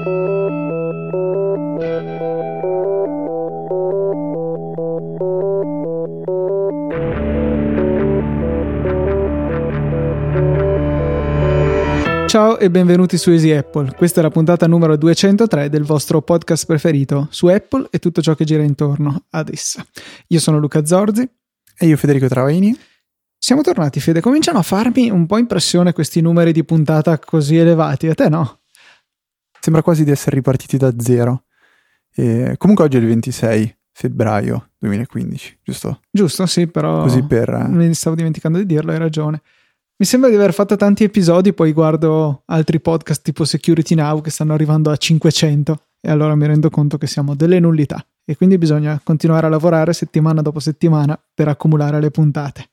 Ciao e benvenuti su Easy Apple. Questa è la puntata numero 203 del vostro podcast preferito su Apple e tutto ciò che gira intorno ad essa. Io sono Luca Zorzi. E io Federico Travaini. Siamo tornati, Fede. Cominciano a farmi un po' impressione questi numeri di puntata così elevati. A te no? Sembra quasi di essere ripartiti da zero. E comunque oggi è il 26 febbraio 2015, giusto? Giusto, sì, però. Così per. Mi stavo dimenticando di dirlo, hai ragione. Mi sembra di aver fatto tanti episodi, poi guardo altri podcast tipo Security Now che stanno arrivando a 500 e allora mi rendo conto che siamo delle nullità e quindi bisogna continuare a lavorare settimana dopo settimana per accumulare le puntate.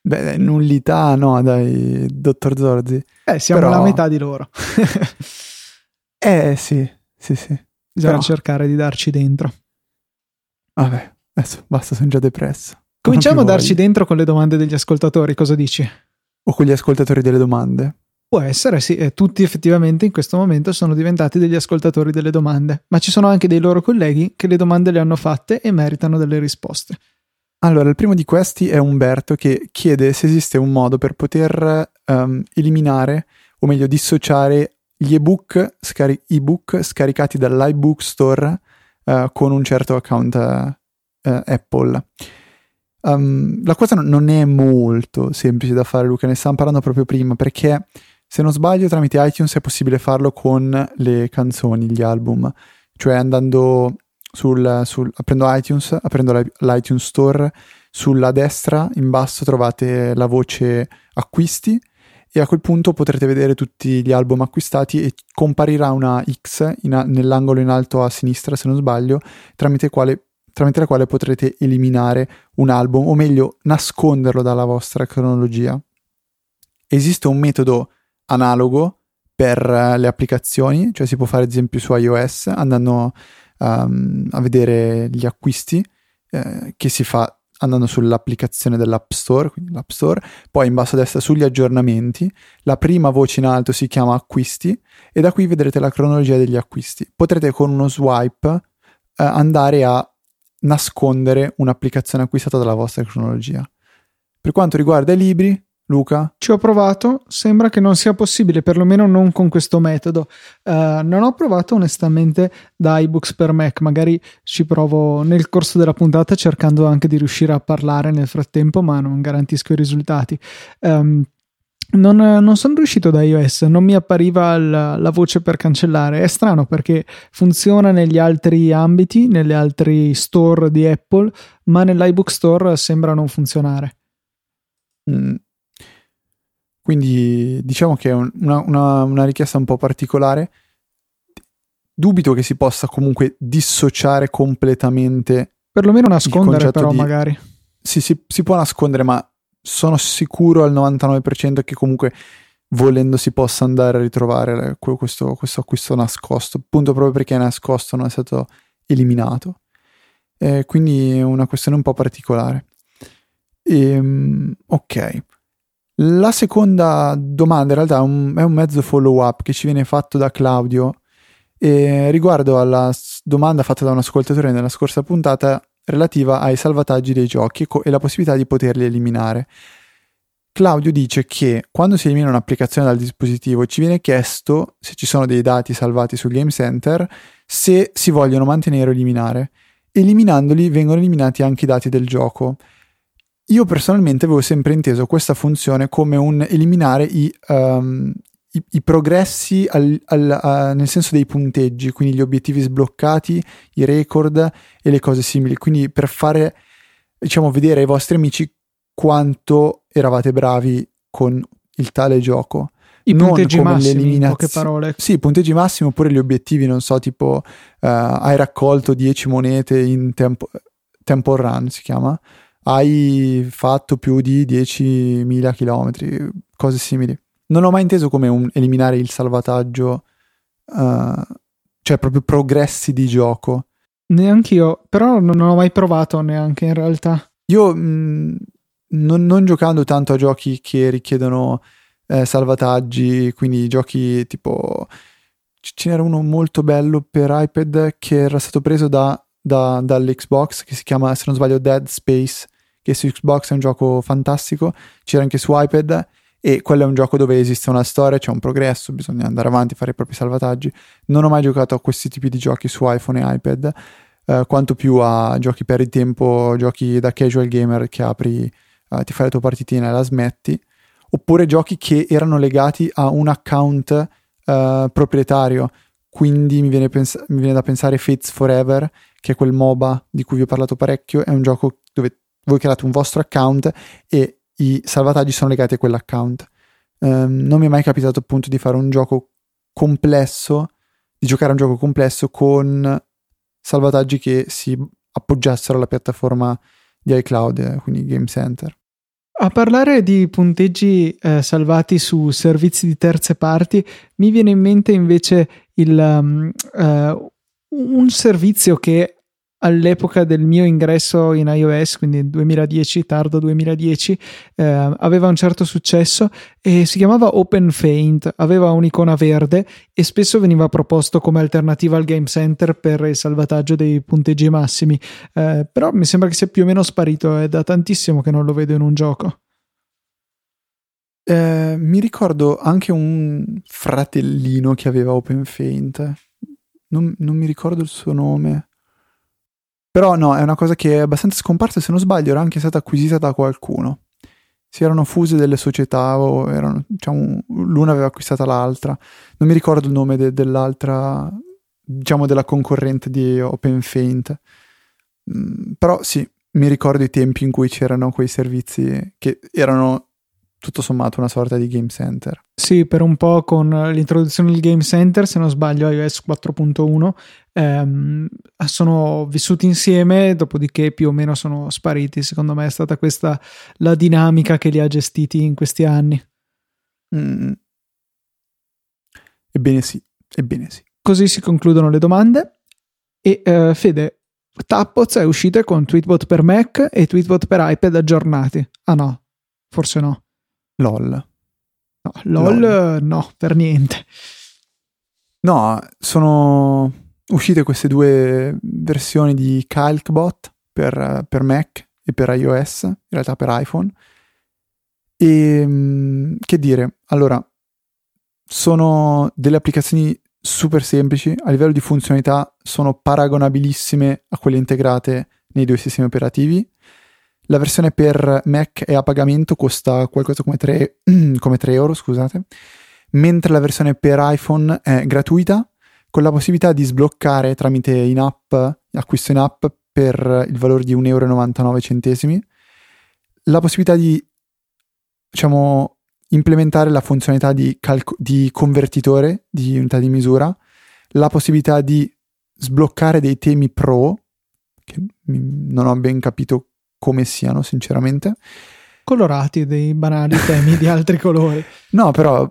Beh, nullità no, dai, dottor Zorzi. Eh, siamo Però... la metà di loro. eh, sì, sì, sì. Bisogna Però... cercare di darci dentro. Vabbè, adesso basta, sono già depresso. Cominciamo a darci dentro con le domande degli ascoltatori, cosa dici? o con gli ascoltatori delle domande? Può essere, sì, e tutti effettivamente in questo momento sono diventati degli ascoltatori delle domande, ma ci sono anche dei loro colleghi che le domande le hanno fatte e meritano delle risposte. Allora, il primo di questi è Umberto che chiede se esiste un modo per poter um, eliminare, o meglio dissociare gli ebook, scari- ebook scaricati dall'iBook Store uh, con un certo account uh, uh, Apple. Um, la cosa non è molto semplice da fare, Luca, ne stavamo parlando proprio prima, perché se non sbaglio tramite iTunes è possibile farlo con le canzoni, gli album, cioè andando sul, sul aprendo iTunes, aprendo l'iTunes Store, sulla destra in basso trovate la voce acquisti e a quel punto potrete vedere tutti gli album acquistati e comparirà una X in, nell'angolo in alto a sinistra, se non sbaglio, tramite quale tramite la quale potrete eliminare un album, o meglio, nasconderlo dalla vostra cronologia. Esiste un metodo analogo per uh, le applicazioni, cioè si può fare ad esempio su iOS andando um, a vedere gli acquisti eh, che si fa andando sull'applicazione dell'App Store, quindi l'App Store, poi in basso a destra sugli aggiornamenti, la prima voce in alto si chiama acquisti e da qui vedrete la cronologia degli acquisti. Potrete con uno swipe eh, andare a nascondere un'applicazione acquistata dalla vostra cronologia. Per quanto riguarda i libri, Luca? Ci ho provato, sembra che non sia possibile, perlomeno non con questo metodo. Uh, non ho provato onestamente da iBooks per Mac, magari ci provo nel corso della puntata cercando anche di riuscire a parlare nel frattempo, ma non garantisco i risultati. Um, non, non, sono riuscito da iOS, non mi appariva la, la, voce per cancellare. È strano perché funziona negli altri ambiti, negli altri store di Apple, ma nell'iBook Store sembra non funzionare. Mm. Quindi diciamo che è una, una, una richiesta un po' particolare. Dubito che si possa comunque dissociare completamente. Perlomeno nascondere, però, di... magari. Sì, si, si può nascondere, ma sono sicuro al 99% che comunque volendo si possa andare a ritrovare questo, questo acquisto nascosto, appunto proprio perché è nascosto, non è stato eliminato. Eh, quindi è una questione un po' particolare. E, ehm, ok. La seconda domanda in realtà è un, è un mezzo follow up che ci viene fatto da Claudio e riguardo alla domanda fatta da un ascoltatore nella scorsa puntata relativa ai salvataggi dei giochi e la possibilità di poterli eliminare. Claudio dice che quando si elimina un'applicazione dal dispositivo ci viene chiesto se ci sono dei dati salvati sul Game Center se si vogliono mantenere o eliminare. Eliminandoli vengono eliminati anche i dati del gioco. Io personalmente avevo sempre inteso questa funzione come un eliminare i, um, i, i progressi al, al, a, nel senso dei punteggi, quindi gli obiettivi sbloccati, i record e le cose simili. Quindi per fare, diciamo, vedere ai vostri amici quanto eravate bravi con il tale gioco. I non punteggi massimi, in poche parole. Sì, punteggi massimi oppure gli obiettivi, non so, tipo uh, hai raccolto 10 monete in tempo, tempo run, si chiama, hai fatto più di 10.000 km, cose simili non ho mai inteso come un eliminare il salvataggio, uh, cioè proprio progressi di gioco. Neanch'io, però non ho mai provato neanche in realtà. Io mh, mm, non, non, giocando tanto a giochi che richiedono eh, salvataggi, quindi giochi tipo ce n'era uno molto bello per iPad che era stato preso da, da, dall'Xbox che si chiama, se non sbaglio, Dead Space, che su Xbox è un gioco fantastico, c'era anche su iPad e quello è un gioco dove esiste una storia, c'è un progresso, bisogna andare avanti, fare i propri salvataggi. Non ho mai giocato a questi tipi di giochi su iPhone e iPad, eh, quanto più a giochi per il tempo, giochi da casual gamer che apri, eh, ti fai la tua partitina e la smetti, oppure giochi che erano legati a un account uh, proprietario. Quindi mi viene, pens- mi viene, da pensare Fates Forever, che è quel MOBA di cui vi ho parlato parecchio. È un gioco dove voi create un vostro account e i salvataggi sono legati a quell'account. Um, non mi è mai capitato appunto di fare un gioco complesso, di giocare a un gioco complesso con salvataggi che si appoggiassero alla piattaforma di iCloud, eh, quindi Game Center. A parlare di punteggi eh, salvati su servizi di terze parti, mi viene in mente invece il, um, uh, un servizio che all'epoca del mio ingresso in iOS, quindi 2010, tardo 2010, eh, aveva un certo successo e si chiamava OpenFaint, aveva un'icona verde e spesso veniva proposto come alternativa al Game Center per il salvataggio dei punteggi massimi, eh, però mi sembra che sia più o meno sparito, è da tantissimo che non lo vedo in un gioco. Eh, mi ricordo anche un fratellino che aveva OpenFaint, non, non mi ricordo il suo nome. Però no, è una cosa che è abbastanza scomparsa, se non sbaglio era anche stata acquisita da qualcuno. Si erano fuse delle società o erano, diciamo, l'una aveva acquistata l'altra. Non mi ricordo il nome de- dell'altra, diciamo, della concorrente di OpenFaint. Mm, però sì, mi ricordo i tempi in cui c'erano quei servizi che erano tutto sommato una sorta di game center. Sì, per un po' con l'introduzione del game center, se non sbaglio, iOS 4.1 ehm, sono vissuti insieme, dopodiché più o meno sono spariti. Secondo me è stata questa la dinamica che li ha gestiti in questi anni. Mm. Ebbene sì, ebbene sì. Così si concludono le domande. E eh, Fede, Tappoz è uscita con Tweetbot per Mac e Tweetbot per iPad aggiornati. Ah no, forse no. LOL. No, LOL, LOL. no, per niente. No, sono uscite queste due versioni di Calcbot per, per Mac e per iOS, in realtà per iPhone. E ehm, che dire, allora, sono delle applicazioni super semplici, a livello di funzionalità sono paragonabilissime a quelle integrate nei due sistemi operativi la versione per Mac è a pagamento, costa qualcosa come 3, come 3 euro, scusate, mentre la versione per iPhone è gratuita, con la possibilità di sbloccare tramite in app, acquisto in app per il valore di 1,99 euro, la possibilità di, diciamo, implementare la funzionalità di, calco- di convertitore di unità di misura, la possibilità di sbloccare dei temi pro, che non ho ben capito come siano, sinceramente. Colorati dei banali temi di altri colori. No, però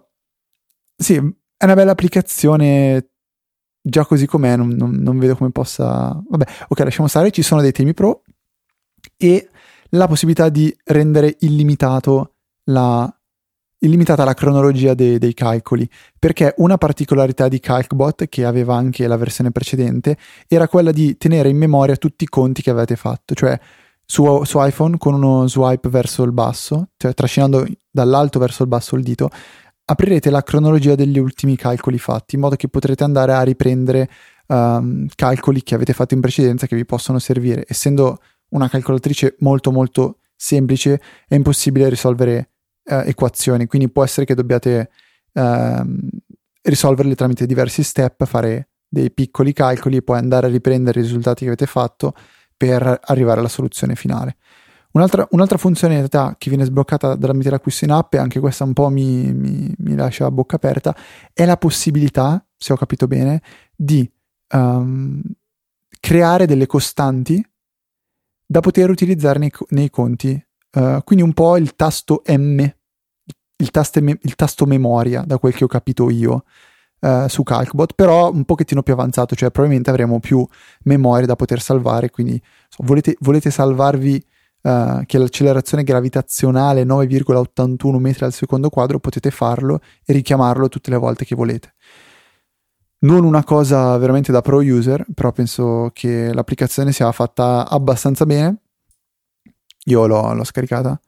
sì, è una bella applicazione. Già così com'è, non, non, non vedo come possa. Vabbè, ok, lasciamo stare. Ci sono dei temi pro e la possibilità di rendere illimitato la, illimitata la cronologia dei, dei, calcoli, perché una particolarità di CalcBot, che aveva anche la versione precedente, era quella di tenere in memoria tutti i conti che avete fatto, cioè su, su, iPhone con uno swipe verso il basso, cioè trascinando dall'alto verso il basso il dito, aprirete la cronologia degli ultimi calcoli fatti, in modo che potrete andare a riprendere um, calcoli che avete fatto in precedenza che vi possono servire. Essendo una calcolatrice molto molto semplice, è impossibile risolvere uh, equazioni, quindi può essere che dobbiate uh, risolverle tramite diversi step, fare dei piccoli calcoli e poi andare a riprendere i risultati che avete fatto per arrivare alla soluzione finale. Un'altra, un'altra funzionalità che viene sbloccata tramite l'acquisto in app, e anche questa un po' mi, mi, mi, lascia a bocca aperta, è la possibilità, se ho capito bene, di um, creare delle costanti da poter utilizzare nei, nei conti. Uh, quindi un po' il tasto M, il tasto, il tasto memoria, da quel che ho capito io uh, su Calcbot, però un pochettino più avanzato, cioè probabilmente avremo più memoria da poter salvare, quindi so, volete, volete, salvarvi uh, che l'accelerazione gravitazionale è 9,81 metri al secondo quadro, potete farlo e richiamarlo tutte le volte che volete. non una cosa veramente da pro user, però penso che l'applicazione sia fatta abbastanza bene. Io l'ho, l'ho scaricata.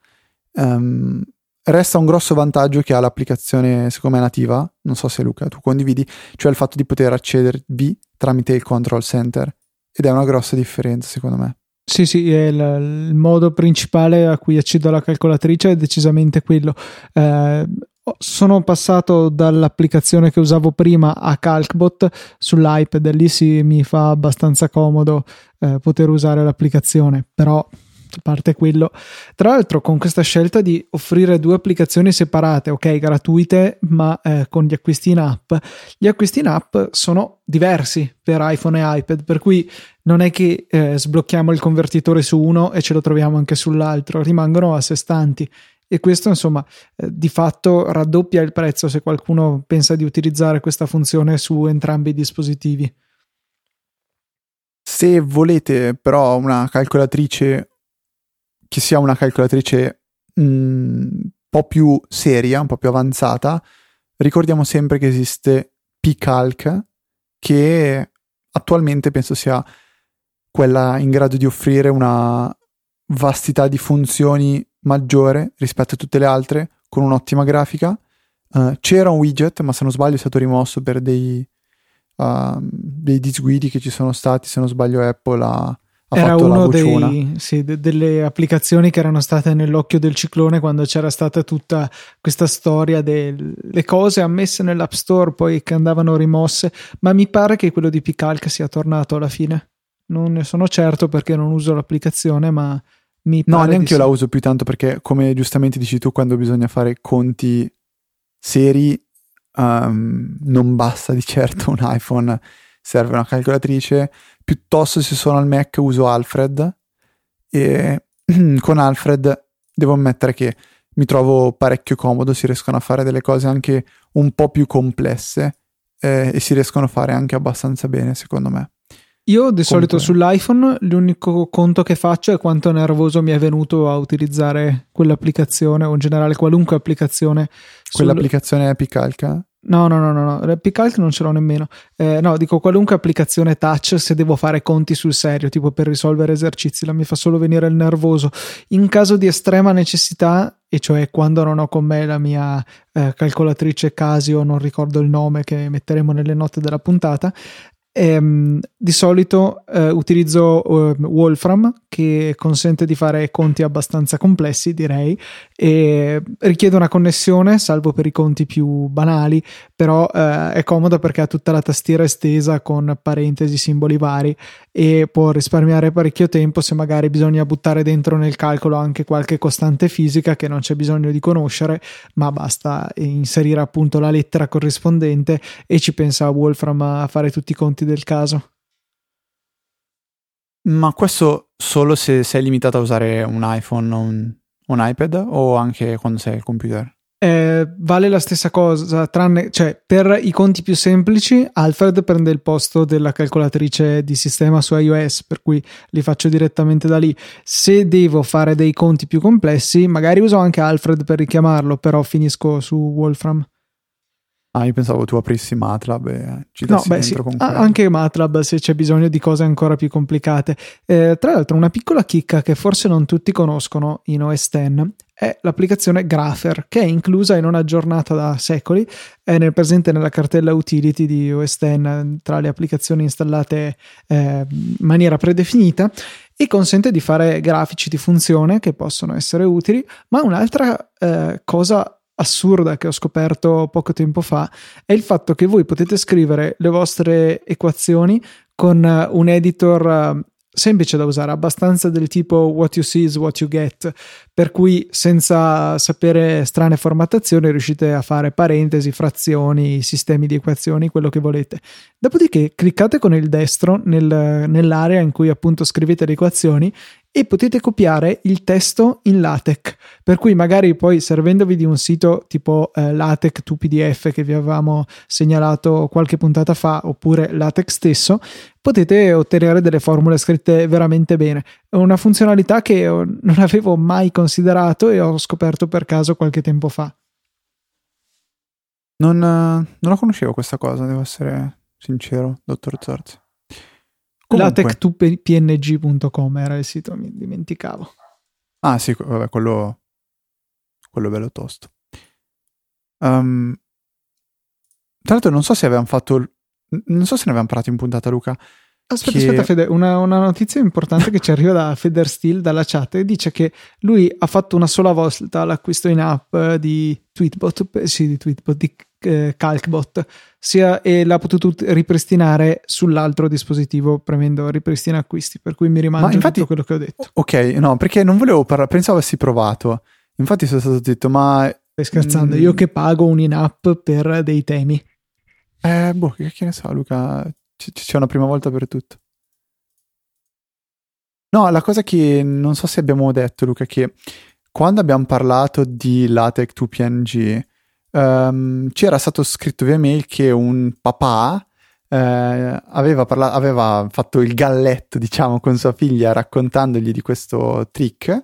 Um, resta un grosso vantaggio che ha l'applicazione, secondo me, nativa. Non so se Luca tu condividi, cioè il fatto di poter accedervi tramite il control center. Ed è una grossa differenza, secondo me. Sì, sì, il, il, modo principale a cui accedo alla calcolatrice è decisamente quello. Eh, sono passato dall'applicazione che usavo prima a Calcbot sull'iPad lì sì, mi fa abbastanza comodo eh, poter usare l'applicazione, però parte quello, tra l'altro con questa scelta di offrire due applicazioni separate, ok, gratuite, ma eh, con gli acquisti in app, gli acquisti in app sono diversi per iPhone e iPad, per cui non è che eh, sblocchiamo il convertitore su uno e ce lo troviamo anche sull'altro, rimangono a sé stanti e questo insomma eh, di fatto raddoppia il prezzo se qualcuno pensa di utilizzare questa funzione su entrambi i dispositivi. Se volete però una calcolatrice che sia una calcolatrice un mm, po' più seria, un po' più avanzata, ricordiamo sempre che esiste Pcalc che attualmente penso sia quella in grado di offrire una vastità di funzioni maggiore rispetto a tutte le altre, con un'ottima grafica. Uh, c'era un widget, ma se non sbaglio è stato rimosso per dei, uh, dei disguidi che ci sono stati. Se non sbaglio, Apple ha, ha Era dei, sì, de- delle applicazioni che erano state nell'occhio del ciclone quando c'era stata tutta questa storia delle cose ammesse nell'App Store poi che andavano rimosse. Ma mi pare che quello di Picalc sia tornato alla fine. Non ne sono certo perché non uso l'applicazione, ma mi no, neanche io la uso più tanto perché, come giustamente dici tu, quando bisogna fare conti seri, um, non basta di certo un iPhone, serve una calcolatrice. Piuttosto, se sono al Mac, uso Alfred. E con Alfred devo ammettere che mi trovo parecchio comodo, si riescono a fare delle cose anche un po' più complesse eh, e si riescono a fare anche abbastanza bene, secondo me. Io di solito sull'iPhone l'unico conto che faccio è quanto nervoso mi è venuto a utilizzare quell'applicazione o in generale qualunque applicazione. Quell'applicazione sul... Epic Calca? No, no, no, no, no. Epic Calc non ce l'ho nemmeno. Eh, no, dico qualunque applicazione touch se devo fare conti sul serio, tipo per risolvere esercizi, la mi fa solo venire il nervoso. In caso di estrema necessità, e cioè quando non ho con me la mia eh, calcolatrice Casio, non ricordo il nome che metteremo nelle note della puntata, Ehm, di solito eh, utilizzo eh, Wolfram che consente di fare conti abbastanza complessi, direi, e richiede una connessione, salvo per i conti più banali, però eh, è comoda perché ha tutta la tastiera estesa con parentesi, simboli vari e può risparmiare parecchio tempo se magari bisogna buttare dentro nel calcolo anche qualche costante fisica che non c'è bisogno di conoscere, ma basta inserire appunto la lettera corrispondente e ci pensa Wolfram a fare tutti i conti del caso. Ma questo solo se sei limitato a usare un iPhone o un, un iPad o anche quando sei al computer? Eh, vale la stessa cosa, tranne, cioè per i conti più semplici Alfred prende il posto della calcolatrice di sistema su iOS, per cui li faccio direttamente da lì. Se devo fare dei conti più complessi, magari uso anche Alfred per richiamarlo, però finisco su Wolfram. Ah, io pensavo tu aprissi MATLAB e ci no, beh, sì. anche MATLAB se c'è bisogno di cose ancora più complicate. Eh, tra l'altro, una piccola chicca che forse non tutti conoscono in OS X è l'applicazione Grapher, che è inclusa e non aggiornata da secoli, è nel presente nella cartella utility di OS X tra le applicazioni installate eh, in maniera predefinita e consente di fare grafici di funzione che possono essere utili, ma un'altra eh, cosa assurda che ho scoperto poco tempo fa è il fatto che voi potete scrivere le vostre equazioni con eh, un editor eh, semplice da usare, abbastanza del tipo what you see is what you get, per cui senza sapere strane formattazioni riuscite a fare parentesi, frazioni, sistemi di equazioni, quello che volete. Dopodiché cliccate con il destro nel, nell'area in cui appunto scrivete le equazioni e potete copiare il testo in LaTeX, per cui magari poi servendovi di un sito tipo eh, LaTeX to PDF che vi avevamo segnalato qualche puntata fa oppure LaTeX stesso, potete ottenere delle formule scritte veramente bene. È una funzionalità che non avevo mai considerato e ho scoperto per caso qualche tempo fa. Non, non la conoscevo questa cosa, devo essere sincero, dottor Zorzi. Latec2png.com era il sito, mi dimenticavo. Ah sì, vabbè, quello, quello bello tosto. Um, tra l'altro non so se avevamo fatto, non so se ne avevamo parlato in puntata Luca. Aspetta, che... aspetta Fede, una, una, notizia importante che ci arriva da Feder Steel dalla chat e dice che lui ha fatto una sola volta l'acquisto in app di Tweetbot, sì di Tweetbot, di eh, Calcbot, sia, e l'ha potuto ripristinare sull'altro dispositivo premendo ripristina acquisti, per cui mi rimane tutto quello che ho detto. Ok, no, perché non volevo parlare, pensavo avessi provato. Infatti sono stato detto, ma... Stai scherzando, mm, io che pago un in-app per dei temi. Eh, boh, che, che ne so, Luca, c- c'è una prima volta per tutto. No, la cosa che non so se abbiamo detto, Luca, è che quando abbiamo parlato di LaTeX 2 PNG, um, c'era stato scritto via mail che un papà eh, aveva, parla- aveva, fatto il galletto, diciamo, con sua figlia raccontandogli di questo trick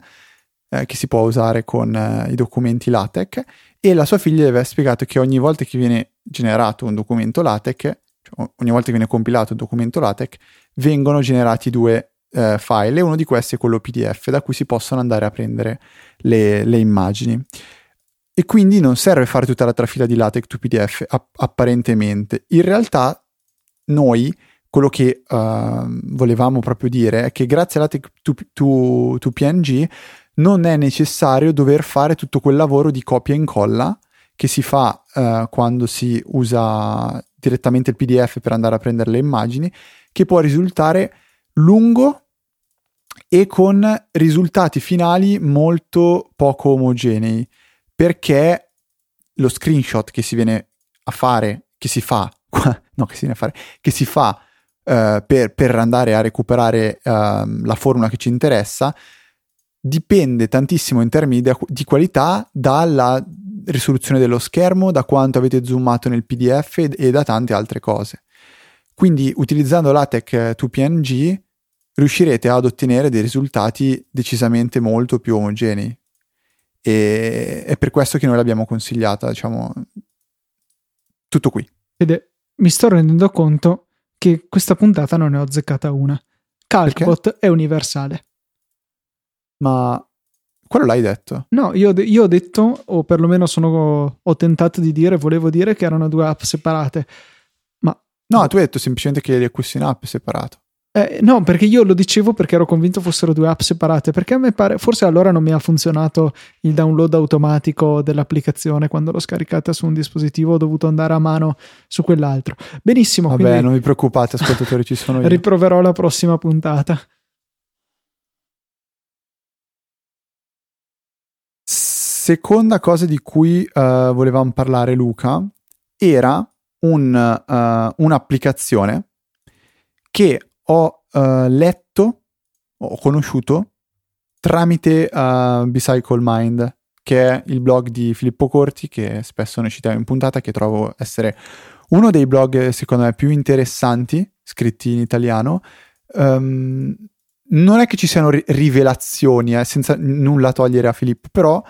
eh, che si può usare con eh, i documenti LaTeX e la sua figlia gli aveva spiegato che ogni volta che viene generato un documento LaTeX, cioè ogni volta che viene compilato un documento LaTeX, vengono generati due eh, file e uno di questi è quello PDF da cui si possono andare a prendere le, le immagini e quindi non serve fare tutta la trafila di LaTeX to PDF app- apparentemente. In realtà noi quello che uh, volevamo proprio dire è che grazie a LaTeX to, to, to, PNG non è necessario dover fare tutto quel lavoro di copia e incolla che si fa uh, quando si usa direttamente il PDF per andare a prendere le immagini, che può risultare lungo e con risultati finali molto poco omogenei perché lo screenshot che si viene a fare, che si fa, no, che si viene a fare, che si fa uh, per, per, andare a recuperare uh, la formula che ci interessa, dipende tantissimo in termini di, di qualità dalla risoluzione dello schermo, da quanto avete zoomato nel PDF e, e da tante altre cose. Quindi utilizzando LaTeX 2PNG riuscirete ad ottenere dei risultati decisamente molto più omogenei e è per questo che noi l'abbiamo consigliata, diciamo, tutto qui. Ed è, mi sto rendendo conto che questa puntata non ne ho azzeccata una. Calcbot Perché? è universale. Ma quello l'hai detto? No, io, io, ho detto, o perlomeno sono, ho tentato di dire, volevo dire che erano due app separate. Ma... No, tu hai detto semplicemente che li acquisti in app separato. Eh, no, perché io lo dicevo perché ero convinto fossero due app separate, perché a me pare, forse allora non mi ha funzionato il download automatico dell'applicazione quando l'ho scaricata su un dispositivo, ho dovuto andare a mano su quell'altro. Benissimo. Vabbè, quindi... non vi preoccupate, ascoltatori, ci sono io. Riproverò la prossima puntata. Seconda cosa di cui uh, volevamo parlare, Luca, era un, uh, un'applicazione che ho uh, letto, ho conosciuto tramite uh, Bicycle Mind, che è il blog di Filippo Corti, che spesso noi citiamo in puntata, che trovo essere uno dei blog, secondo me, più interessanti scritti in italiano. Um, non è che ci siano ri- rivelazioni, eh, senza nulla togliere a Filippo, però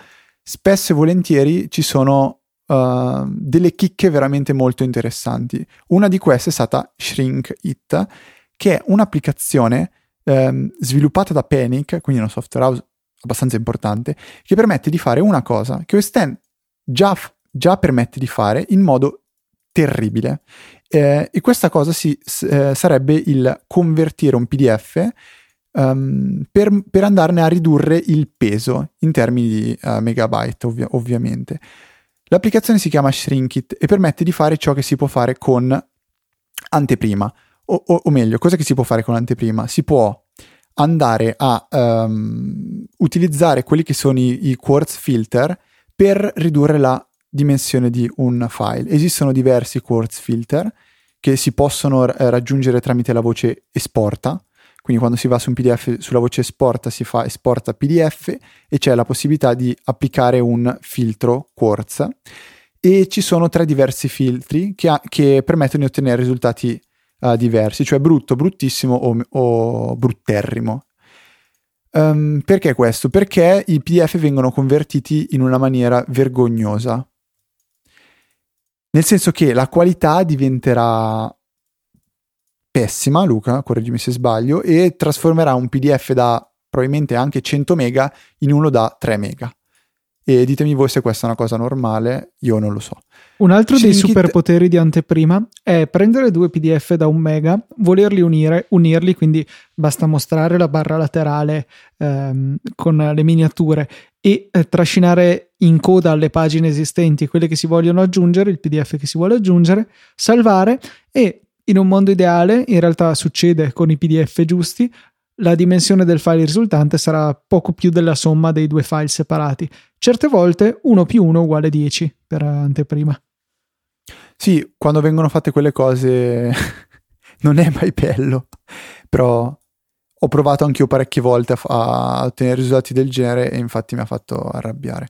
spesso e volentieri ci sono uh, delle chicche veramente molto interessanti. Una di queste è stata Shrink It, che è un'applicazione ehm, sviluppata da Panic, quindi una software house abbastanza importante, che permette di fare una cosa che OS già, già permette di fare in modo terribile. Eh, e questa cosa si, eh, sarebbe il convertire un PDF um, per, per, andarne a ridurre il peso in termini di uh, megabyte, ovvia- ovviamente. L'applicazione si chiama Shrinkit e permette di fare ciò che si può fare con anteprima o, o, o meglio, cosa che si può fare con l'anteprima? Si può andare a um, utilizzare quelli che sono i, i quartz filter per ridurre la dimensione di un file. Esistono diversi quartz filter che si possono eh, raggiungere tramite la voce esporta. Quindi quando si va su un PDF sulla voce esporta si fa esporta PDF e c'è la possibilità di applicare un filtro quartz e ci sono tre diversi filtri che, ha, che permettono di ottenere risultati uh, diversi, cioè brutto, bruttissimo o, o brutterrimo. Um, perché questo? Perché i PDF vengono convertiti in una maniera vergognosa. Nel senso che la qualità diventerà pessima, Luca, correggimi se sbaglio, e trasformerà un PDF da probabilmente anche 100 mega in uno da 3 mega. E ditemi voi se questa è una cosa normale, io non lo so. Un altro Shrinkit... dei superpoteri di anteprima è prendere due PDF da un mega, volerli unire, unirli, quindi basta mostrare la barra laterale ehm, con le miniature e eh, trascinare in coda alle pagine esistenti quelle che si vogliono aggiungere, il PDF che si vuole aggiungere, salvare e in un mondo ideale, in realtà succede con i PDF giusti, la dimensione del file risultante sarà poco più della somma dei due file separati. Certe volte 1 più 1 uguale 10 per anteprima. Sì, quando vengono fatte quelle cose non è mai bello, però ho provato anche io parecchie volte a, a, ottenere risultati del genere e infatti mi ha fatto arrabbiare.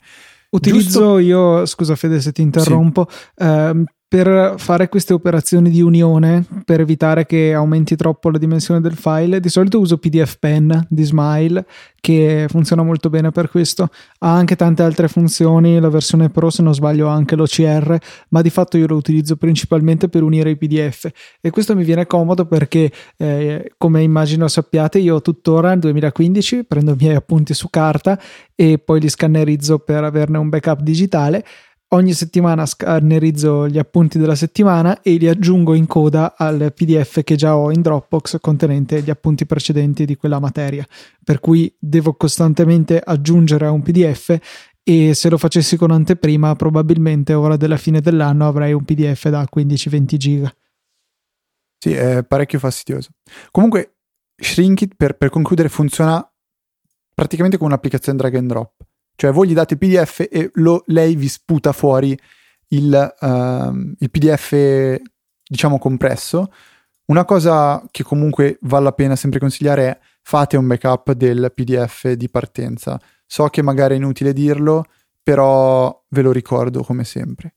Utilizzo Giusto... io, scusa Fede se ti interrompo, sì. ehm, per fare queste operazioni di unione, per evitare che aumenti troppo la dimensione del file, di solito uso PDF Pen di Smile, che funziona molto bene per questo. Ha anche tante altre funzioni, la versione Pro se non sbaglio ha anche l'OCR, ma di fatto io lo utilizzo principalmente per unire i PDF e questo mi viene comodo perché, eh, come immagino sappiate, io tuttora nel 2015 prendo i miei appunti su carta e poi li scannerizzo per averne un backup digitale Ogni settimana scannerizzo gli appunti della settimana e li aggiungo in coda al PDF che già ho in Dropbox contenente gli appunti precedenti di quella materia. Per cui devo costantemente aggiungere a un PDF e se lo facessi con anteprima probabilmente ora della fine dell'anno avrei un PDF da 15-20 giga. Sì, è parecchio fastidioso. Comunque, Shrinkit per, per concludere funziona praticamente come un'applicazione drag and drop cioè voi gli date il PDF e lo, lei vi sputa fuori il, uh, il PDF, diciamo, compresso. Una cosa che comunque vale la pena sempre consigliare è fate un backup del PDF di partenza. So che magari è inutile dirlo, però ve lo ricordo come sempre.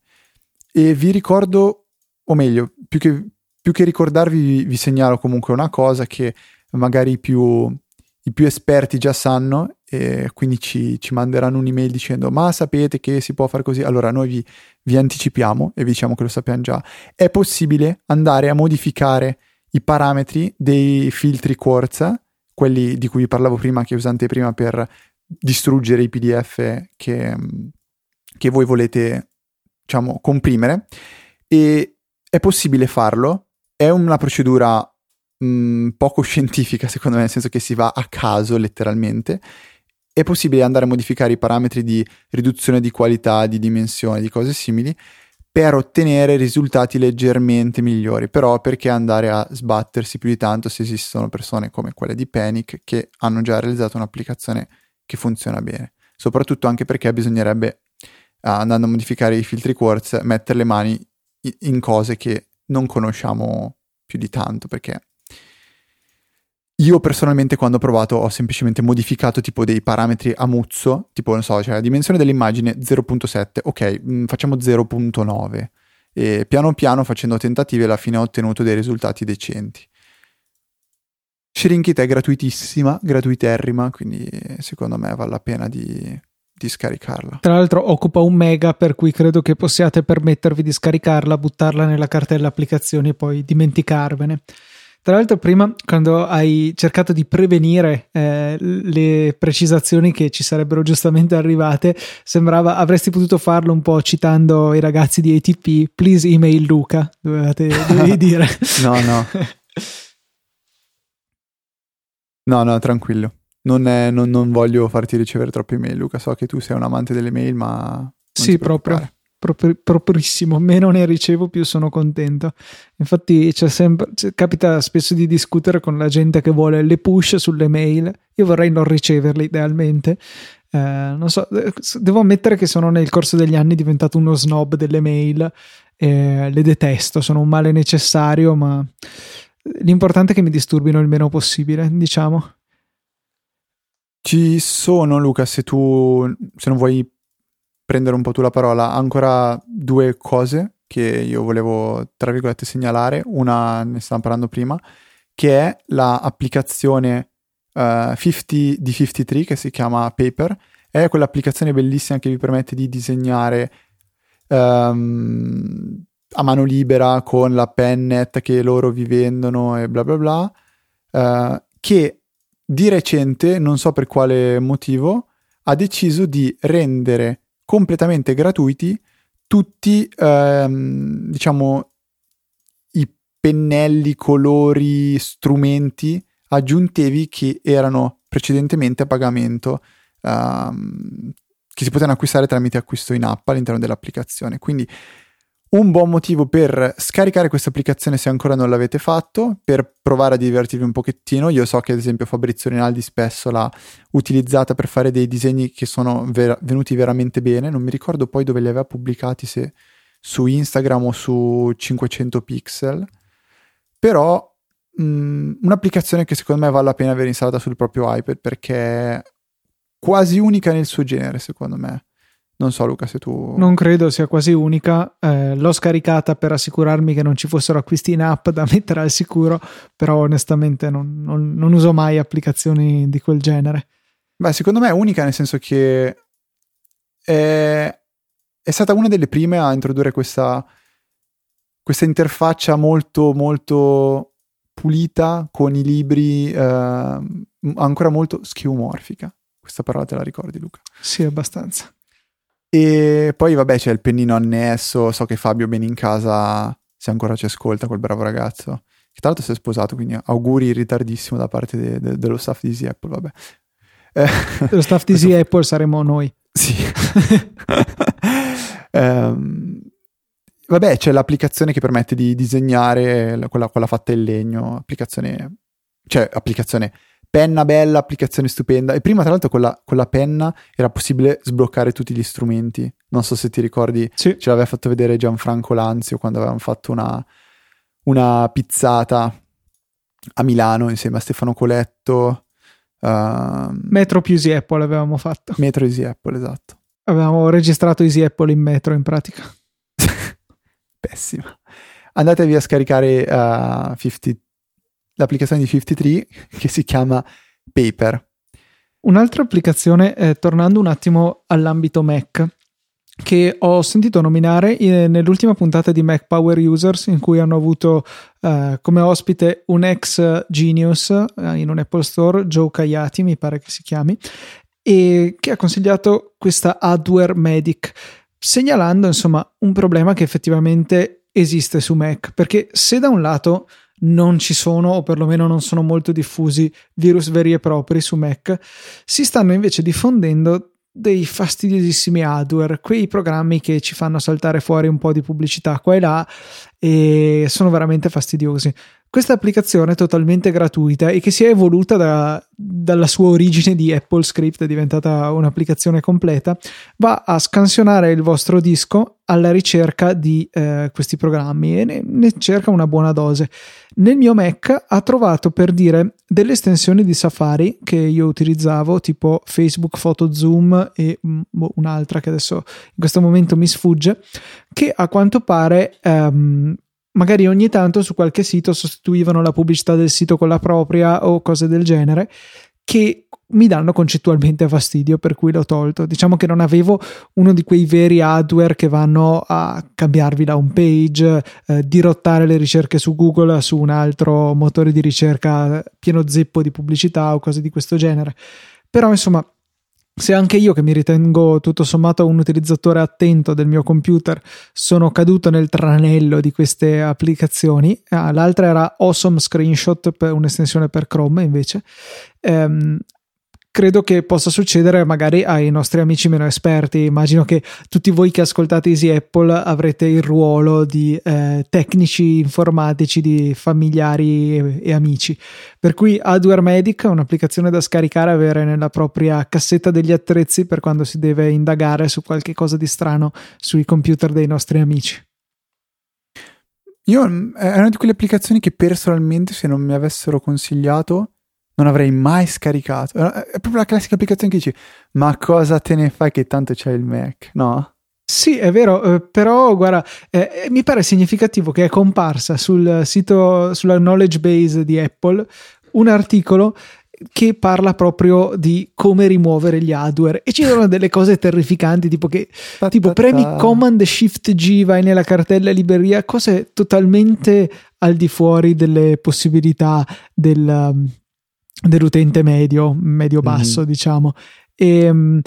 E vi ricordo, o meglio, più che, più che ricordarvi, vi segnalo comunque una cosa che magari più, i più esperti già sanno e quindi ci, ci, manderanno un'email dicendo ma sapete che si può fare così? Allora noi vi, vi, anticipiamo e vi diciamo che lo sappiamo già. È possibile andare a modificare i parametri dei filtri Quartz quelli di cui vi parlavo prima che usate prima per distruggere i pdf che, che voi volete diciamo comprimere. E è possibile farlo. È una procedura mh, poco scientifica secondo me nel senso che si va a caso letteralmente è possibile andare a modificare i parametri di riduzione di qualità, di dimensione, di cose simili per ottenere risultati leggermente migliori. Però perché andare a sbattersi più di tanto se esistono persone come quelle di Panic che hanno già realizzato un'applicazione che funziona bene? Soprattutto anche perché bisognerebbe, andando a modificare i filtri Quartz, mettere le mani in cose che non conosciamo più di tanto perché io personalmente quando ho provato ho semplicemente modificato tipo dei parametri a muzzo, tipo non so, cioè la dimensione dell'immagine 0.7, ok, mh, mm, facciamo 0.9 e piano piano facendo tentativi alla fine ho ottenuto dei risultati decenti. Shrinkit è gratuitissima, gratuiterrima, quindi secondo me vale la pena di, di scaricarla. Tra l'altro occupa un mega, per cui credo che possiate permettervi di scaricarla, buttarla nella cartella applicazioni e poi dimenticarvene. Tra l'altro, prima, quando hai cercato di prevenire eh, le precisazioni che ci sarebbero giustamente arrivate, sembrava avresti potuto farlo un po' citando i ragazzi di ATP. Please email Luca, dovevate, dovevi dire. no, no. No, no, tranquillo. Non, è, non, non, voglio farti ricevere troppe email, Luca. So che tu sei un amante delle mail, ma. Sì, proprio proprio, proprissimo, meno ne ricevo più sono contento. Infatti c'è sempre, c'è, capita spesso di discutere con la gente che vuole le push sulle mail, io vorrei non riceverle idealmente. Eh, non so, eh, devo ammettere che sono nel corso degli anni diventato uno snob delle mail, eh, le detesto, sono un male necessario, ma l'importante è che mi disturbino il meno possibile, diciamo. Ci sono, Luca, se tu se non vuoi prendere un po' tu la parola, ancora due cose che io volevo, tra virgolette, segnalare. Una ne stavamo parlando prima, che è l'applicazione uh, 50 di 53 che si chiama Paper. È quell'applicazione bellissima che vi permette di disegnare um, a mano libera con la pennet che loro vi vendono e bla bla bla, uh, che di recente, non so per quale motivo, ha deciso di rendere completamente gratuiti tutti, ehm, diciamo, i pennelli, colori, strumenti aggiuntivi che erano precedentemente a pagamento, ehm, che si potevano acquistare tramite acquisto in app all'interno dell'applicazione. Quindi un buon motivo per scaricare questa applicazione se ancora non l'avete fatto, per provare a divertirvi un pochettino. Io so che ad esempio Fabrizio Rinaldi spesso l'ha utilizzata per fare dei disegni che sono ver- venuti veramente bene. Non mi ricordo poi dove li aveva pubblicati, se su Instagram o su 500 pixel. Però mh, un'applicazione che secondo me vale la pena aver installata sul proprio iPad perché è quasi unica nel suo genere, secondo me non so Luca se tu... Non credo sia quasi unica, eh, l'ho scaricata per assicurarmi che non ci fossero acquisti in app da mettere al sicuro, però onestamente non, non, non uso mai applicazioni di quel genere. Beh, secondo me è unica nel senso che è, è stata una delle prime a introdurre questa, questa interfaccia molto molto pulita con i libri eh, ancora molto schiumorfica. Questa parola te la ricordi Luca? Sì, abbastanza. E poi vabbè c'è il pennino annesso, so che Fabio bene in casa, se ancora ci ascolta, quel bravo ragazzo, che tra l'altro si è sposato, quindi auguri in ritardissimo da parte de- de- dello staff di Easy Apple, vabbè. Eh, lo staff di Easy Apple saremo noi. Sì. um, vabbè c'è l'applicazione che permette di disegnare, quella, quella fatta in legno, applicazione, cioè applicazione penna bella, applicazione stupenda. E prima, tra l'altro, con la, con la, penna era possibile sbloccare tutti gli strumenti. Non so se ti ricordi, sì. ce l'aveva fatto vedere Gianfranco Lanzio quando avevamo fatto una, una pizzata a Milano insieme a Stefano Coletto. Uh, metro più Easy Apple avevamo fatto. Metro Easy Apple, esatto. Avevamo registrato Easy Apple in metro in pratica. Pessima. Andatevi a scaricare uh, 50 l'applicazione di 53 che si chiama Paper. Un'altra applicazione, eh, tornando un attimo all'ambito Mac, che ho sentito nominare in, nell'ultima puntata di Mac Power Users in cui hanno avuto eh, come ospite un ex Genius eh, in un Apple Store, Joe Kayati mi pare che si chiami, e che ha consigliato questa Hardware Medic, segnalando insomma un problema che effettivamente esiste su Mac, perché se da un lato non ci sono o perlomeno non sono molto diffusi virus veri e propri su Mac, si stanno invece diffondendo dei fastidiosissimi hardware, quei programmi che ci fanno saltare fuori un po' di pubblicità qua e là e sono veramente fastidiosi. Questa applicazione totalmente gratuita e che si è evoluta da, dalla sua origine di Apple Script, è diventata un'applicazione completa, va a scansionare il vostro disco alla ricerca di eh, questi programmi e ne, ne cerca una buona dose. Nel mio Mac ha trovato per dire delle estensioni di Safari che io utilizzavo, tipo Facebook Photo Zoom e mm, boh, un'altra che adesso in questo momento mi sfugge, che a quanto pare ehm, magari ogni tanto su qualche sito sostituivano la pubblicità del sito con la propria o cose del genere che mi danno concettualmente fastidio, per cui l'ho tolto. Diciamo che non avevo uno di quei veri hardware che vanno a cambiarvi la home page, eh, dirottare le ricerche su Google su un altro motore di ricerca pieno zeppo di pubblicità o cose di questo genere. Però insomma, se anche io, che mi ritengo tutto sommato un utilizzatore attento del mio computer, sono caduto nel tranello di queste applicazioni, ah, l'altra era Awesome Screenshot, per un'estensione per Chrome invece, ehm, credo che possa succedere magari ai nostri amici meno esperti. Immagino che tutti voi che ascoltate Easy Apple avrete il ruolo di eh, tecnici informatici, di familiari e, e, amici. Per cui Hardware Medic è un'applicazione da scaricare e avere nella propria cassetta degli attrezzi per quando si deve indagare su qualche cosa di strano sui computer dei nostri amici. Io è una di quelle applicazioni che personalmente se non mi avessero consigliato non avrei mai scaricato. È proprio la classica applicazione che dici, ma cosa te ne fai che tanto c'è il Mac, no? Sì, è vero, eh, però guarda, eh, mi pare significativo che è comparsa sul sito, sulla knowledge base di Apple, un articolo che parla proprio di come rimuovere gli hardware e ci sono delle cose terrificanti tipo che ta, tipo ta, premi command shift G vai nella cartella libreria cose totalmente al di fuori delle possibilità del, dell'utente medio medio basso mm. diciamo e, um,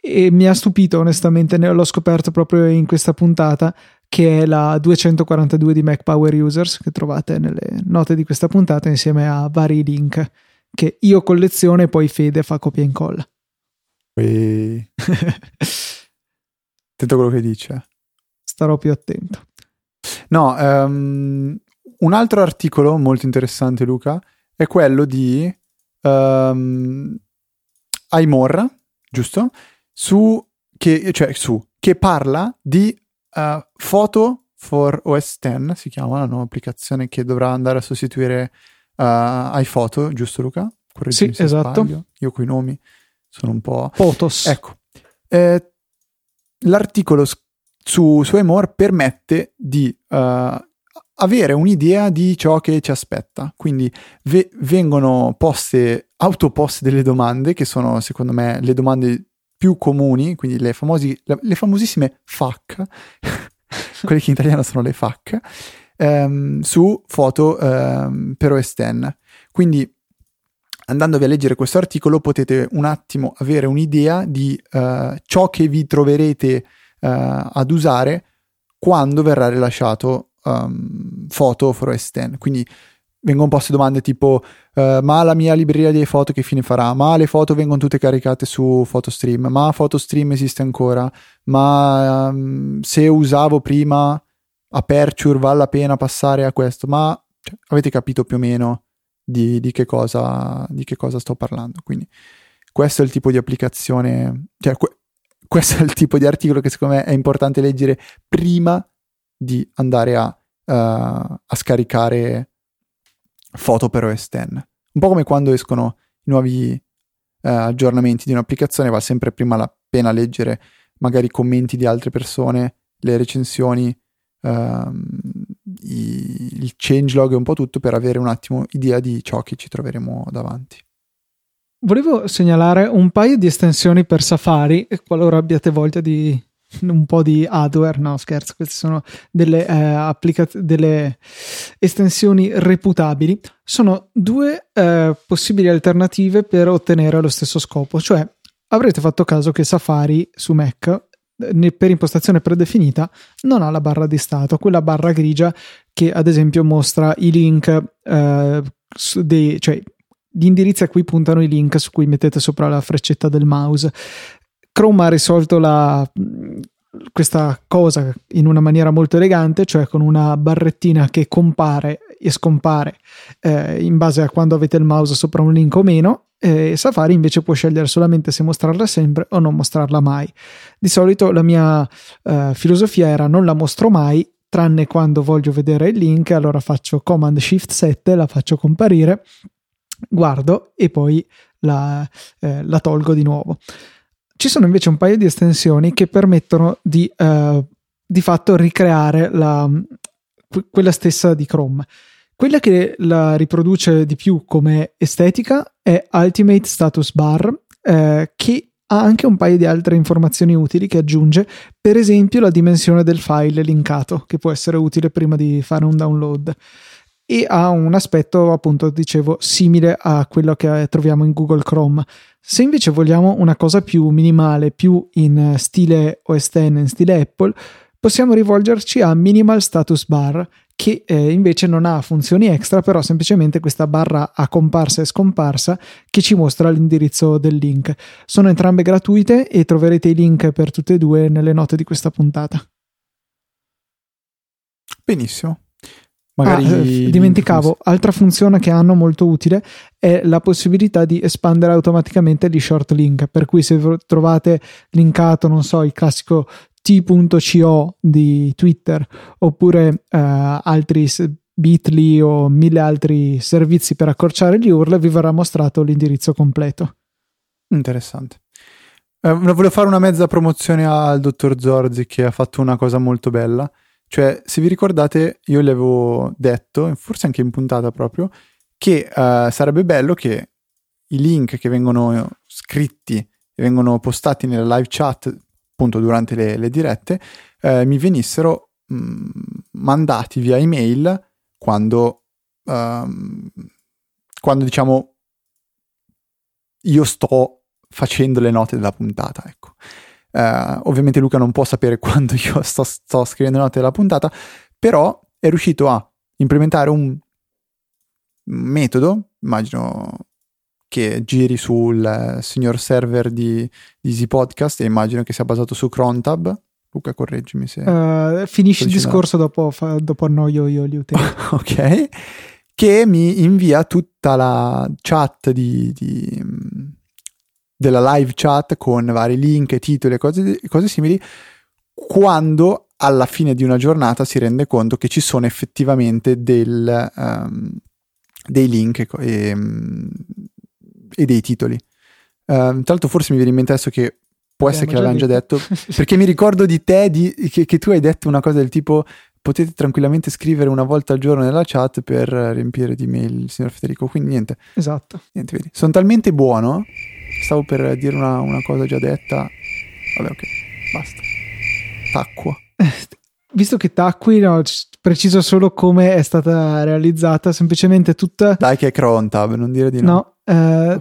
e mi ha stupito onestamente l'ho scoperto proprio in questa puntata che è la 242 di Mac Power Users che trovate nelle note di questa puntata insieme a vari link che io colleziono e poi Fede fa copia e incolla. Attento a quello che dice. Starò più attento. No, um, un altro articolo molto interessante, Luca, è quello di um, iMore, giusto? Su che, cioè, su, che parla di uh, Photo for OS X, si chiama la nuova applicazione che dovrà andare a sostituire uh, iPhoto, giusto Luca? Correggimi sì, esatto. Sbaglio. Io con i nomi sono un po'... Photos. Ecco. Eh, l'articolo su, su Emor permette di uh, avere un'idea di ciò che ci aspetta. Quindi ve- vengono poste, autoposte delle domande che sono secondo me le domande più comuni, quindi le, famosi, le, famosissime FAC, quelle che in italiano sono le FAC, ehm, su foto ehm, per OS X. Quindi andandovi a leggere questo articolo potete un attimo avere un'idea di uh, ciò che vi troverete uh, ad usare quando verrà rilasciato um, Photo for OS X. Quindi vengono poste domande tipo uh, ma la mia libreria di foto che fine farà? Ma le foto vengono tutte caricate su PhotoStream? Ma PhotoStream esiste ancora? Ma um, se usavo prima Aperture vale la pena passare a questo? Ma cioè, avete capito più o meno di, di, che cosa, di, che cosa, sto parlando? Quindi questo è il tipo di applicazione, cioè que- questo è il tipo di articolo che secondo me è importante leggere prima di andare a, uh, a scaricare foto per OS X. Un po' come quando escono nuovi uh, aggiornamenti di un'applicazione, va sempre prima la pena leggere magari i commenti di altre persone, le recensioni, uh, i, il changelog e un po' tutto per avere un attimo idea di ciò che ci troveremo davanti. Volevo segnalare un paio di estensioni per Safari, qualora abbiate voglia di un po' di hardware, no scherzo, queste sono delle, eh, applicaz- delle estensioni reputabili, sono due eh, possibili alternative per ottenere lo stesso scopo, cioè avrete fatto caso che Safari su Mac per impostazione predefinita non ha la barra di stato, quella barra grigia che ad esempio mostra i link, eh, dei, cioè gli indirizzi a cui puntano i link su cui mettete sopra la freccetta del mouse. Chrome ha risolto la, questa cosa in una maniera molto elegante, cioè con una barrettina che compare e scompare eh, in base a quando avete il mouse sopra un link o meno. Eh, Safari invece può scegliere solamente se mostrarla sempre o non mostrarla mai. Di solito la mia eh, filosofia era non la mostro mai, tranne quando voglio vedere il link, allora faccio Command Shift 7, la faccio comparire, guardo e poi la, eh, la tolgo di nuovo. Ci sono invece un paio di estensioni che permettono di, uh, di fatto ricreare la, quella stessa di Chrome. Quella che la riproduce di più come estetica è Ultimate Status Bar, eh, che ha anche un paio di altre informazioni utili che aggiunge, per esempio la dimensione del file linkato, che può essere utile prima di fare un download e ha un aspetto appunto dicevo simile a quello che troviamo in Google Chrome. Se invece vogliamo una cosa più minimale, più in stile OS X, in stile Apple, possiamo rivolgerci a Minimal Status Bar che eh, invece non ha funzioni extra, però semplicemente questa barra a comparsa e scomparsa che ci mostra l'indirizzo del link. Sono entrambe gratuite e troverete i link per tutte e due nelle note di questa puntata. Benissimo. Magari ah, eh, dimenticavo, altra funzione che hanno molto utile è la possibilità di espandere automaticamente gli short link, per cui se trovate linkato, non so, il classico t.co di Twitter oppure eh, altri Bitly o mille altri servizi per accorciare gli URL, vi verrà mostrato l'indirizzo completo. Interessante. Eh, volevo fare una mezza promozione al dottor Zorzi che ha fatto una cosa molto bella cioè, se vi ricordate, io le avevo detto, forse anche in puntata proprio, che uh, sarebbe bello che i link che vengono scritti e vengono postati nella live chat appunto durante le, le dirette eh, mi venissero mh, mm, mandati via email quando, um, quando diciamo io sto facendo le note della puntata ecco uh, ovviamente Luca non può sapere quando io sto, sto scrivendo note della puntata però è riuscito a implementare un metodo immagino che giri sul signor server di, di Easy Podcast e immagino che sia basato su Crontab. Luca, correggimi se. Uh, finisci il discorso dopo, fa, dopo annoio io gli utenti. ok. Che mi invia tutta la chat di, di, della live chat con vari link, titoli e cose, cose simili quando alla fine di una giornata si rende conto che ci sono effettivamente del, um, dei link e, e dei titoli. Uh, tra l'altro forse mi viene in mente adesso che può essere che l'abbiamo già detto, perché mi ricordo di te di, che, che, tu hai detto una cosa del tipo potete tranquillamente scrivere una volta al giorno nella chat per riempire di mail il signor Federico, quindi niente. Esatto. Niente, vedi. Sono talmente buono, stavo per dire una, una cosa già detta, vabbè ok, basta. Tacqua. Visto che tacqui, no, preciso solo come è stata realizzata, semplicemente tutta... Dai che è Crontab, non dire di no. No, eh,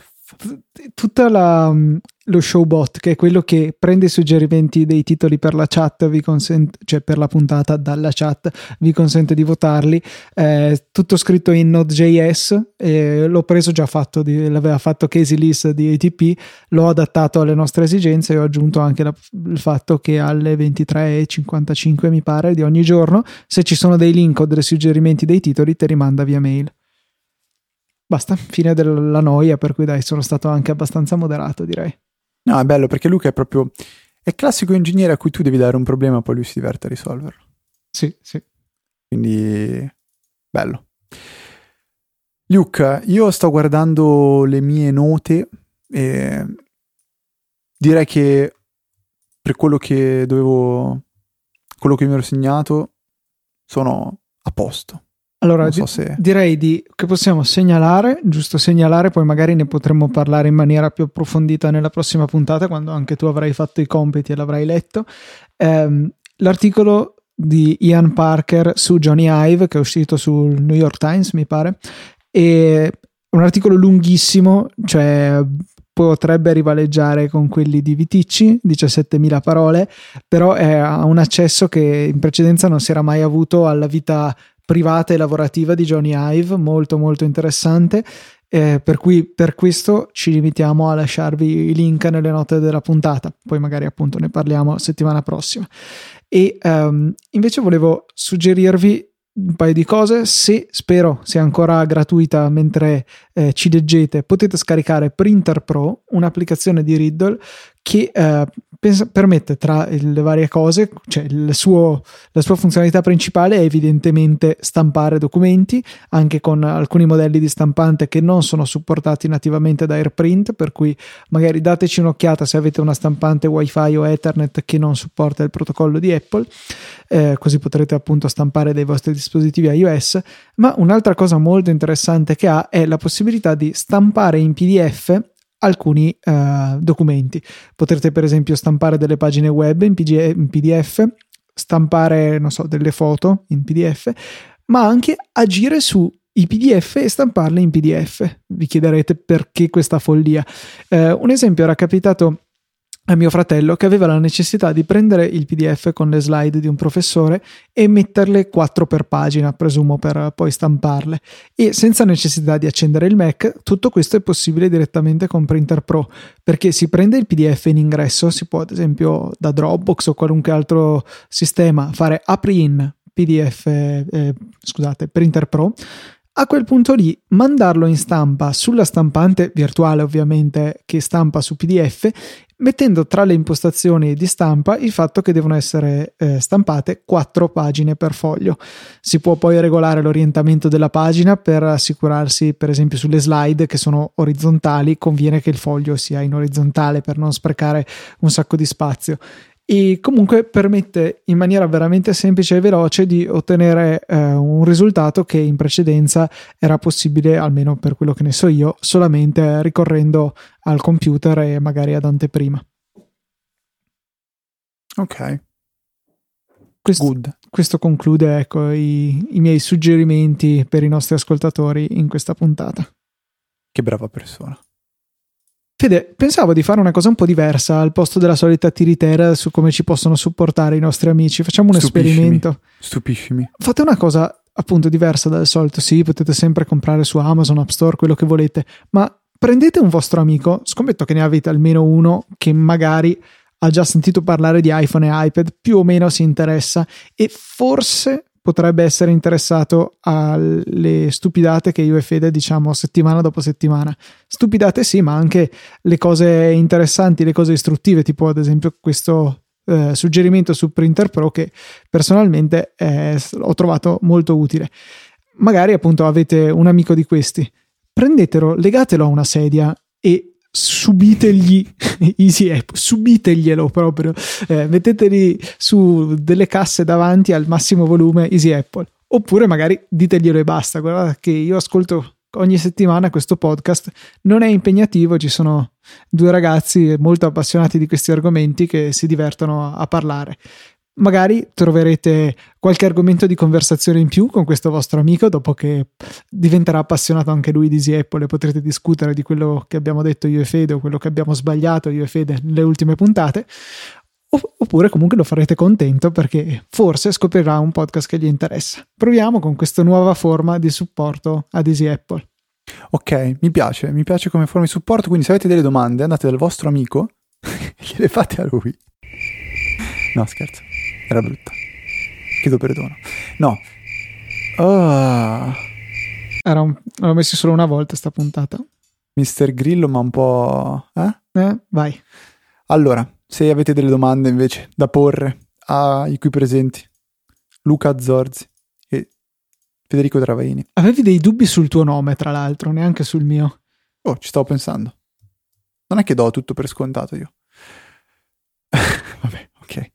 tutta la, mm, lo showbot che è quello che prende i suggerimenti dei titoli per la chat vi consente cioè per la puntata dalla chat vi consente di votarli. Eh, tutto scritto in Node.js eh, l'ho preso già fatto di, l'aveva fatto Casey List di ATP l'ho adattato alle nostre esigenze e ho aggiunto anche la, il fatto che alle 23.55 mi pare di ogni giorno se ci sono dei link o dei suggerimenti dei titoli te rimanda via mail Basta, fine della noia, per cui dai, sono stato anche abbastanza moderato, direi. No, è bello perché Luca è proprio. È classico ingegnere a cui tu devi dare un problema, poi lui si diverte a risolverlo. Sì, sì. Quindi, bello. Luca, io sto guardando le mie note e direi che per quello che dovevo, quello che mi ero segnato, sono a posto. Allora, so se... direi di, che possiamo segnalare, giusto segnalare, poi magari ne potremo parlare in maniera più approfondita nella prossima puntata, quando anche tu avrai fatto i compiti e l'avrai letto. Ehm, l'articolo di Ian Parker su Johnny Ive, che è uscito sul New York Times, mi pare, è un articolo lunghissimo, cioè potrebbe rivaleggiare con quelli di Viticci, 17.000 parole, però ha un accesso che in precedenza non si era mai avuto alla vita privata e lavorativa di Johnny Ive, molto molto interessante. Eh, per cui per questo ci limitiamo a lasciarvi i link nelle note della puntata, poi magari appunto ne parliamo settimana prossima. E um, invece volevo suggerirvi un paio di cose. Se spero sia ancora gratuita mentre eh, ci leggete, potete scaricare Printer Pro, un'applicazione di Riddle che eh, pensa, permette tra le varie cose, cioè suo, la sua funzionalità principale è evidentemente stampare documenti, anche con alcuni modelli di stampante che non sono supportati nativamente da AirPrint, per cui magari dateci un'occhiata se avete una stampante WiFi o Ethernet che non supporta il protocollo di Apple, eh, così potrete appunto stampare dai vostri dispositivi iOS, ma un'altra cosa molto interessante che ha è la possibilità di stampare in PDF alcuni uh, documenti. Potrete per esempio stampare delle pagine web in, PG- in PDF, stampare, so, delle foto in PDF, ma anche agire su i PDF e stamparle in PDF. Vi chiederete perché questa follia. Uh, un esempio era capitato a mio fratello che aveva la necessità di prendere il PDF con le slide di un professore e metterle quattro per pagina, presumo per poi stamparle. E senza necessità di accendere il Mac, tutto questo è possibile direttamente con Printer Pro, perché si prende il PDF in ingresso, si può ad esempio da Dropbox o qualunque altro sistema fare apri in PDF, eh, scusate, Printer Pro a quel punto lì mandarlo in stampa sulla stampante virtuale ovviamente che stampa su PDF mettendo tra le impostazioni di stampa il fatto che devono essere eh, stampate quattro pagine per foglio. Si può poi regolare l'orientamento della pagina per assicurarsi, per esempio, sulle slide che sono orizzontali, conviene che il foglio sia in orizzontale per non sprecare un sacco di spazio. E comunque permette in maniera veramente semplice e veloce di ottenere eh, un risultato che in precedenza era possibile, almeno per quello che ne so io, solamente ricorrendo al computer e magari ad anteprima. Ok. Questo, questo conclude ecco, i, i miei suggerimenti per i nostri ascoltatori in questa puntata. Che brava persona. Fede, pensavo di fare una cosa un po' diversa al posto della solita tiritera su come ci possono supportare i nostri amici. Facciamo un Stupiscimi. esperimento. Stupiscimi. Fate una cosa appunto diversa dal solito. Sì, potete sempre comprare su Amazon, App Store, quello che volete, ma prendete un vostro amico, scommetto che ne avete almeno uno che magari ha già sentito parlare di iPhone e iPad, più o meno si interessa e forse potrebbe essere interessato alle stupidate che io e Fede diciamo settimana dopo settimana. Stupidate sì, ma anche le cose interessanti, le cose istruttive, tipo ad esempio questo eh, suggerimento su Printer Pro che personalmente eh, ho trovato molto utile. Magari appunto avete un amico di questi, prendetelo, legatelo a una sedia e subitegli easy app subiteglielo proprio. Eh, metteteli su delle casse davanti al massimo volume easy apple. Oppure magari diteglielo e basta. Guarda che io ascolto ogni settimana questo podcast. Non è impegnativo ci sono due ragazzi molto appassionati di questi argomenti che si divertono a parlare magari troverete qualche argomento di conversazione in più con questo vostro amico dopo che diventerà appassionato anche lui di Apple e potrete discutere di quello che abbiamo detto io e Fede o quello che abbiamo sbagliato io e Fede nelle ultime puntate oppure comunque lo farete contento perché forse scoprirà un podcast che gli interessa. Proviamo con questa nuova forma di supporto ad Easy Apple. Ok, mi piace, mi piace come forma di supporto, quindi se avete delle domande andate dal vostro amico e gliele fate a lui. No, scherzo. Era brutta. Chiedo perdono. No. Oh. Era un... L'ho messo solo una volta sta puntata. Mister Grillo, ma un po'... Eh? Eh, vai. Allora, se avete delle domande invece da porre ai qui presenti, Luca Zorzi e Federico Travaini. Avevi dei dubbi sul tuo nome, tra l'altro, neanche sul mio. Oh, ci stavo pensando. Non è che do tutto per scontato io. Vabbè, ok.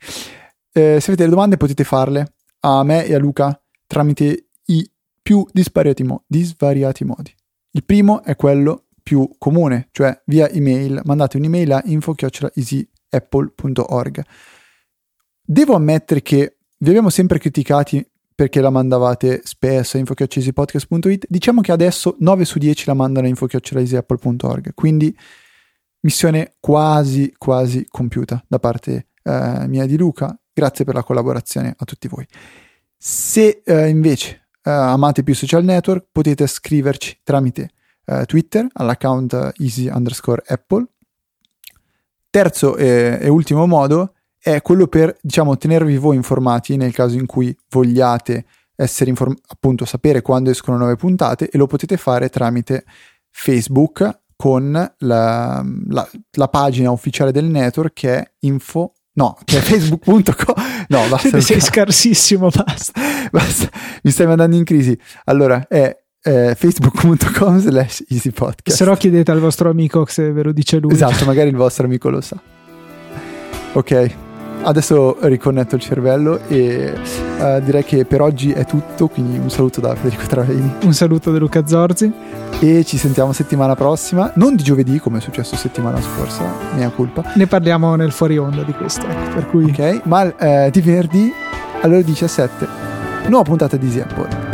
Eh, se avete domande potete farle a me e a Luca tramite i più disvariati, mo- disvariati modi. Il primo è quello più comune, cioè via email. Mandate un'email a info-easyapple.org. Devo ammettere che vi abbiamo sempre criticati perché la mandavate spesso a info-easypodcast.it. Diciamo che adesso 9 su 10 la mandano a info-easyapple.org, quindi missione quasi quasi compiuta da parte eh, mia di Luca Grazie per la collaborazione a tutti voi. Se eh, invece eh, amate più social network, potete scriverci tramite eh, Twitter all'account easy underscore apple. Terzo e, e ultimo modo è quello per diciamo tenervi voi informati nel caso in cui vogliate essere inform- appunto sapere quando escono nuove puntate e lo potete fare tramite Facebook con la, la, la pagina ufficiale del network che è info No, che è facebook.com. No, basta. Sei scarsissimo, basta. basta. Mi stai mandando in crisi. Allora, è eh, facebook.com slash easypodcast. Se no chiedete al vostro amico se ve lo dice lui. Esatto, magari il vostro amico lo sa. Ok, adesso riconnetto il cervello e uh, direi che per oggi è tutto, quindi un saluto da Federico Traveni. Un saluto da Luca Zorzi. E ci sentiamo settimana prossima, non di giovedì come è successo settimana scorsa, mia colpa. Ne parliamo nel fuori onda di questo, per cui... Ok, ma eh, di venerdì alle ore 17, nuova puntata di Easy Apple.